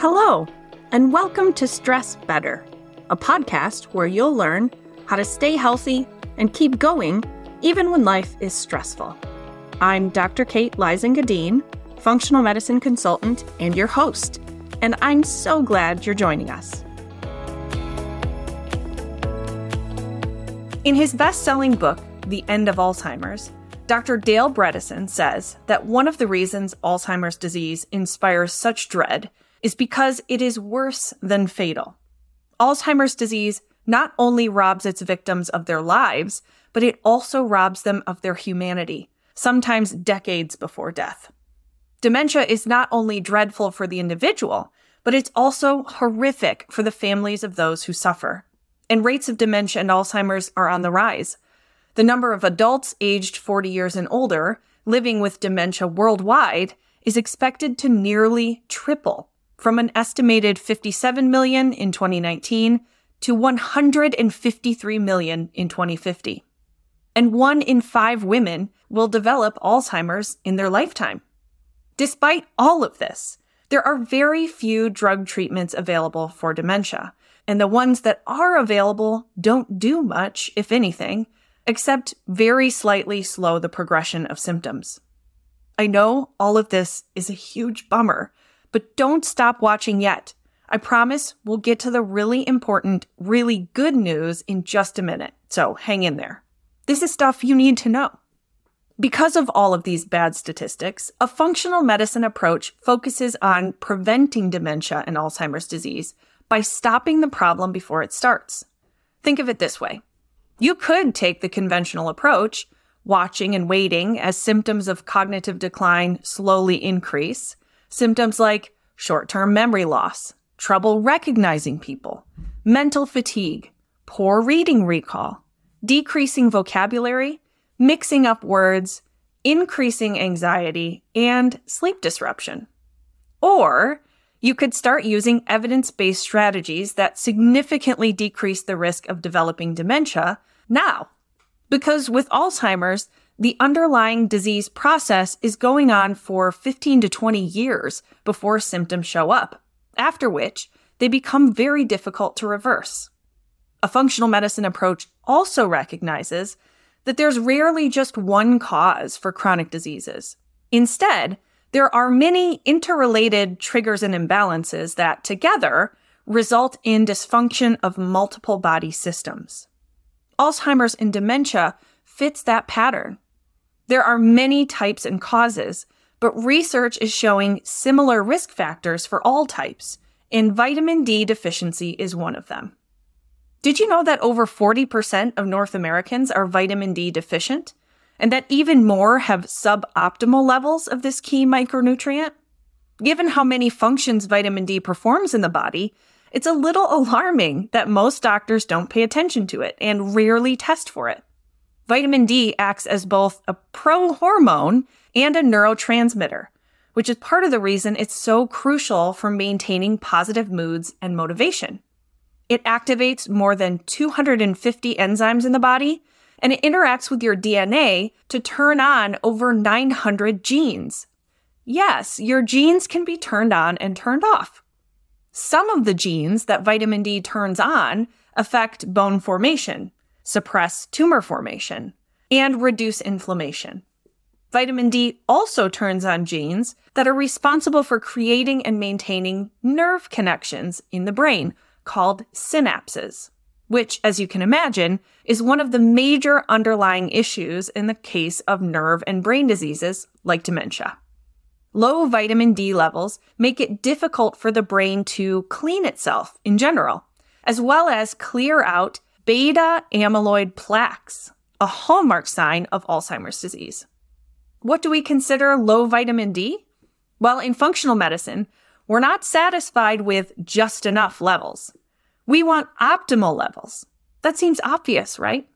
Hello, and welcome to Stress Better, a podcast where you'll learn how to stay healthy and keep going even when life is stressful. I'm Dr. Kate Lysen functional medicine consultant and your host, and I'm so glad you're joining us. In his best selling book, The End of Alzheimer's, Dr. Dale Bredesen says that one of the reasons Alzheimer's disease inspires such dread is because it is worse than fatal. Alzheimer's disease not only robs its victims of their lives, but it also robs them of their humanity, sometimes decades before death. Dementia is not only dreadful for the individual, but it's also horrific for the families of those who suffer. And rates of dementia and Alzheimer's are on the rise. The number of adults aged 40 years and older living with dementia worldwide is expected to nearly triple from an estimated 57 million in 2019 to 153 million in 2050. And one in five women will develop Alzheimer's in their lifetime. Despite all of this, there are very few drug treatments available for dementia, and the ones that are available don't do much, if anything, except very slightly slow the progression of symptoms. I know all of this is a huge bummer but don't stop watching yet. I promise we'll get to the really important, really good news in just a minute. So hang in there. This is stuff you need to know. Because of all of these bad statistics, a functional medicine approach focuses on preventing dementia and Alzheimer's disease by stopping the problem before it starts. Think of it this way. You could take the conventional approach, watching and waiting as symptoms of cognitive decline slowly increase, Symptoms like short term memory loss, trouble recognizing people, mental fatigue, poor reading recall, decreasing vocabulary, mixing up words, increasing anxiety, and sleep disruption. Or you could start using evidence based strategies that significantly decrease the risk of developing dementia now. Because with Alzheimer's, the underlying disease process is going on for 15 to 20 years before symptoms show up, after which they become very difficult to reverse. A functional medicine approach also recognizes that there's rarely just one cause for chronic diseases. Instead, there are many interrelated triggers and imbalances that together result in dysfunction of multiple body systems. Alzheimer's and dementia fits that pattern there are many types and causes, but research is showing similar risk factors for all types, and vitamin D deficiency is one of them. Did you know that over 40% of North Americans are vitamin D deficient? And that even more have suboptimal levels of this key micronutrient? Given how many functions vitamin D performs in the body, it's a little alarming that most doctors don't pay attention to it and rarely test for it. Vitamin D acts as both a prohormone and a neurotransmitter, which is part of the reason it's so crucial for maintaining positive moods and motivation. It activates more than 250 enzymes in the body, and it interacts with your DNA to turn on over 900 genes. Yes, your genes can be turned on and turned off. Some of the genes that vitamin D turns on affect bone formation, suppress tumor formation, and reduce inflammation. Vitamin D also turns on genes that are responsible for creating and maintaining nerve connections in the brain called synapses, which, as you can imagine, is one of the major underlying issues in the case of nerve and brain diseases like dementia. Low vitamin D levels make it difficult for the brain to clean itself in general, as well as clear out beta amyloid plaques, a hallmark sign of Alzheimer's disease. What do we consider low vitamin D? Well, in functional medicine, we're not satisfied with just enough levels. We want optimal levels. That seems obvious, right?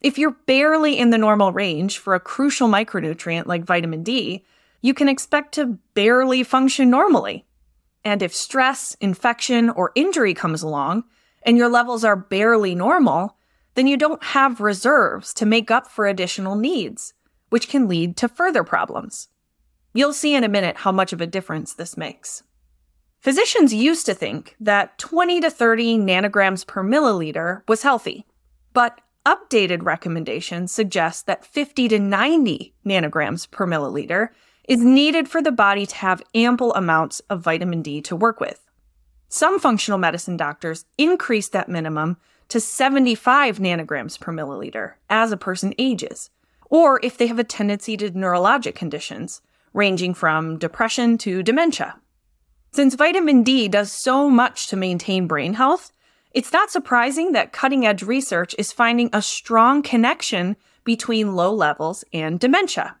If you're barely in the normal range for a crucial micronutrient like vitamin D, you can expect to barely function normally. And if stress, infection, or injury comes along, and your levels are barely normal, then you don't have reserves to make up for additional needs, which can lead to further problems. You'll see in a minute how much of a difference this makes. Physicians used to think that 20 to 30 nanograms per milliliter was healthy, but updated recommendations suggest that 50 to 90 nanograms per milliliter is needed for the body to have ample amounts of vitamin D to work with. Some functional medicine doctors increase that minimum to 75 nanograms per milliliter as a person ages, or if they have a tendency to neurologic conditions, ranging from depression to dementia. Since vitamin D does so much to maintain brain health, it's not surprising that cutting edge research is finding a strong connection between low levels and dementia.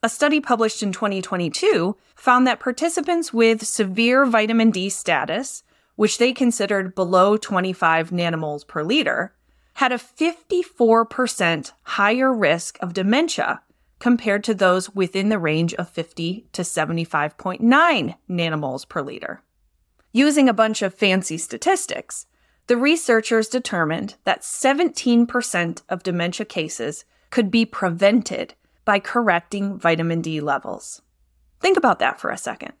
A study published in 2022 found that participants with severe vitamin D status, which they considered below 25 nanomoles per liter, had a 54% higher risk of dementia compared to those within the range of 50 to 75.9 nanomoles per liter. Using a bunch of fancy statistics, the researchers determined that 17% of dementia cases could be prevented by correcting vitamin D levels. Think about that for a second.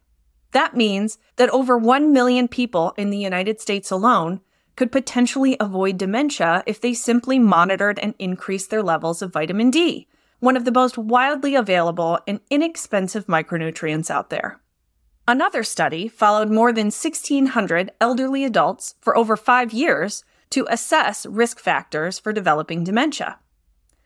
That means that over 1 million people in the United States alone could potentially avoid dementia if they simply monitored and increased their levels of vitamin D one of the most widely available and inexpensive micronutrients out there. Another study followed more than 1,600 elderly adults for over five years to assess risk factors for developing dementia.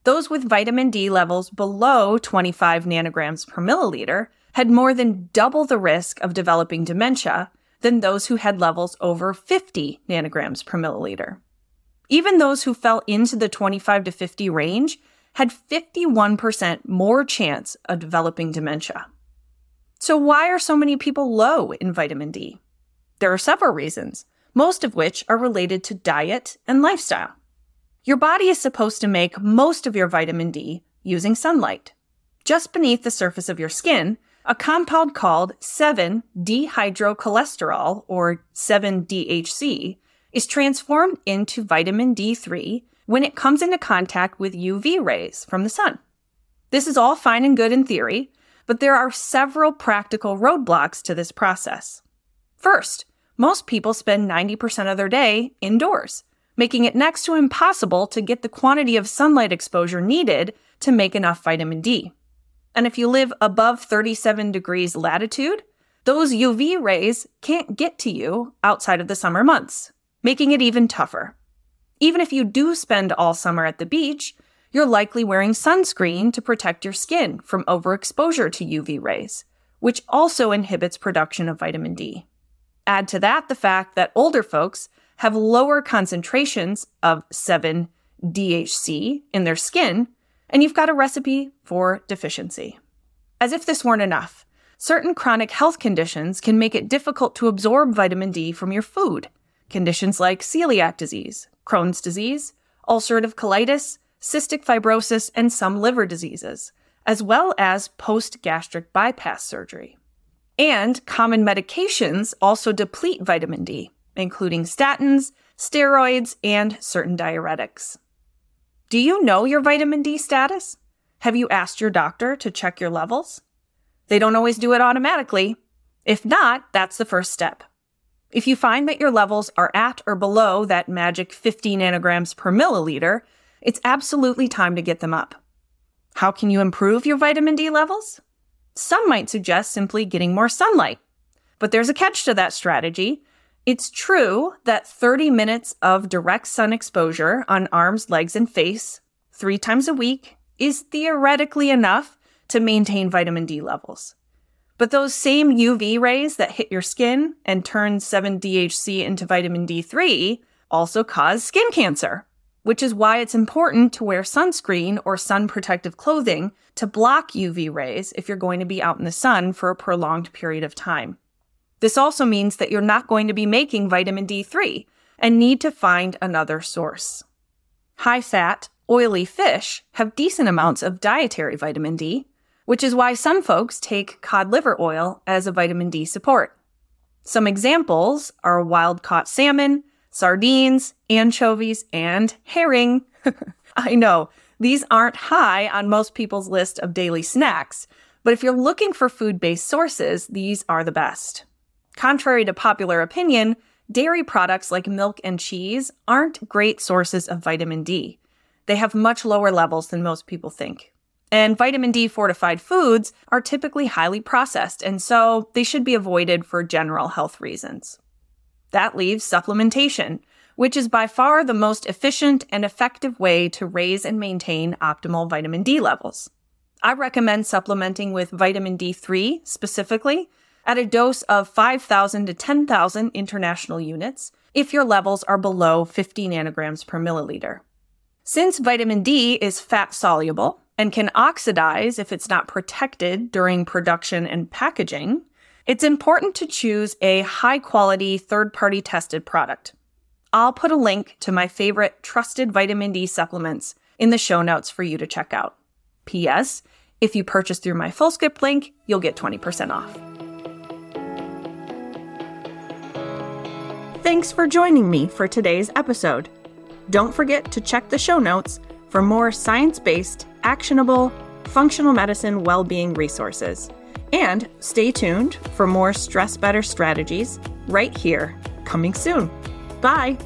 Those with vitamin D levels below 25 nanograms per milliliter had more than double the risk of developing dementia than those who had levels over 50 nanograms per milliliter. Even those who fell into the 25 to 50 range had 51% more chance of developing dementia. So, why are so many people low in vitamin D? There are several reasons, most of which are related to diet and lifestyle. Your body is supposed to make most of your vitamin D using sunlight. Just beneath the surface of your skin, a compound called 7 dehydrocholesterol, or 7 DHC, is transformed into vitamin D3 when it comes into contact with UV rays from the sun. This is all fine and good in theory, but there are several practical roadblocks to this process. First, most people spend 90% of their day indoors, making it next to impossible to get the quantity of sunlight exposure needed to make enough vitamin D. And if you live above 37 degrees latitude, those UV rays can't get to you outside of the summer months, making it even tougher. Even if you do spend all summer at the beach, you're likely wearing sunscreen to protect your skin from overexposure to UV rays, which also inhibits production of vitamin D. Add to that the fact that older folks have lower concentrations of 7 DHC in their skin, and you've got a recipe for deficiency. As if this weren't enough, certain chronic health conditions can make it difficult to absorb vitamin D from your food. Conditions like celiac disease, Crohn's disease, ulcerative colitis, cystic fibrosis, and some liver diseases, as well as post gastric bypass surgery. And common medications also deplete vitamin D, including statins, steroids, and certain diuretics. Do you know your vitamin D status? Have you asked your doctor to check your levels? They don't always do it automatically. If not, that's the first step. If you find that your levels are at or below that magic 50 nanograms per milliliter, it's absolutely time to get them up. How can you improve your vitamin D levels? Some might suggest simply getting more sunlight. But there's a catch to that strategy. It's true that 30 minutes of direct sun exposure on arms, legs, and face three times a week is theoretically enough to maintain vitamin D levels. But those same UV rays that hit your skin and turn 7-DHC into vitamin D3 also cause skin cancer, which is why it's important to wear sunscreen or sun protective clothing to block UV rays if you're going to be out in the sun for a prolonged period of time. This also means that you're not going to be making vitamin D3 and need to find another source. High fat, oily fish have decent amounts of dietary vitamin D, which is why some folks take cod liver oil as a vitamin D support. Some examples are wild caught salmon, sardines, anchovies, and herring. I know, these aren't high on most people's list of daily snacks, but if you're looking for food based sources, these are the best. Contrary to popular opinion, dairy products like milk and cheese aren't great sources of vitamin D. They have much lower levels than most people think. And vitamin D fortified foods are typically highly processed, and so they should be avoided for general health reasons. That leaves supplementation, which is by far the most efficient and effective way to raise and maintain optimal vitamin D levels. I recommend supplementing with vitamin D3 specifically at a dose of 5,000 to 10,000 international units if your levels are below 50 nanograms per milliliter. Since vitamin D is fat soluble and can oxidize if it's not protected during production and packaging, it's important to choose a high quality third party tested product. I'll put a link to my favorite trusted vitamin D supplements in the show notes for you to check out. P.S. If you purchase through my Fullscript link, you'll get 20% off. Thanks for joining me for today's episode. Don't forget to check the show notes for more science based, actionable, functional medicine well being resources. And stay tuned for more stress better strategies right here, coming soon. Bye.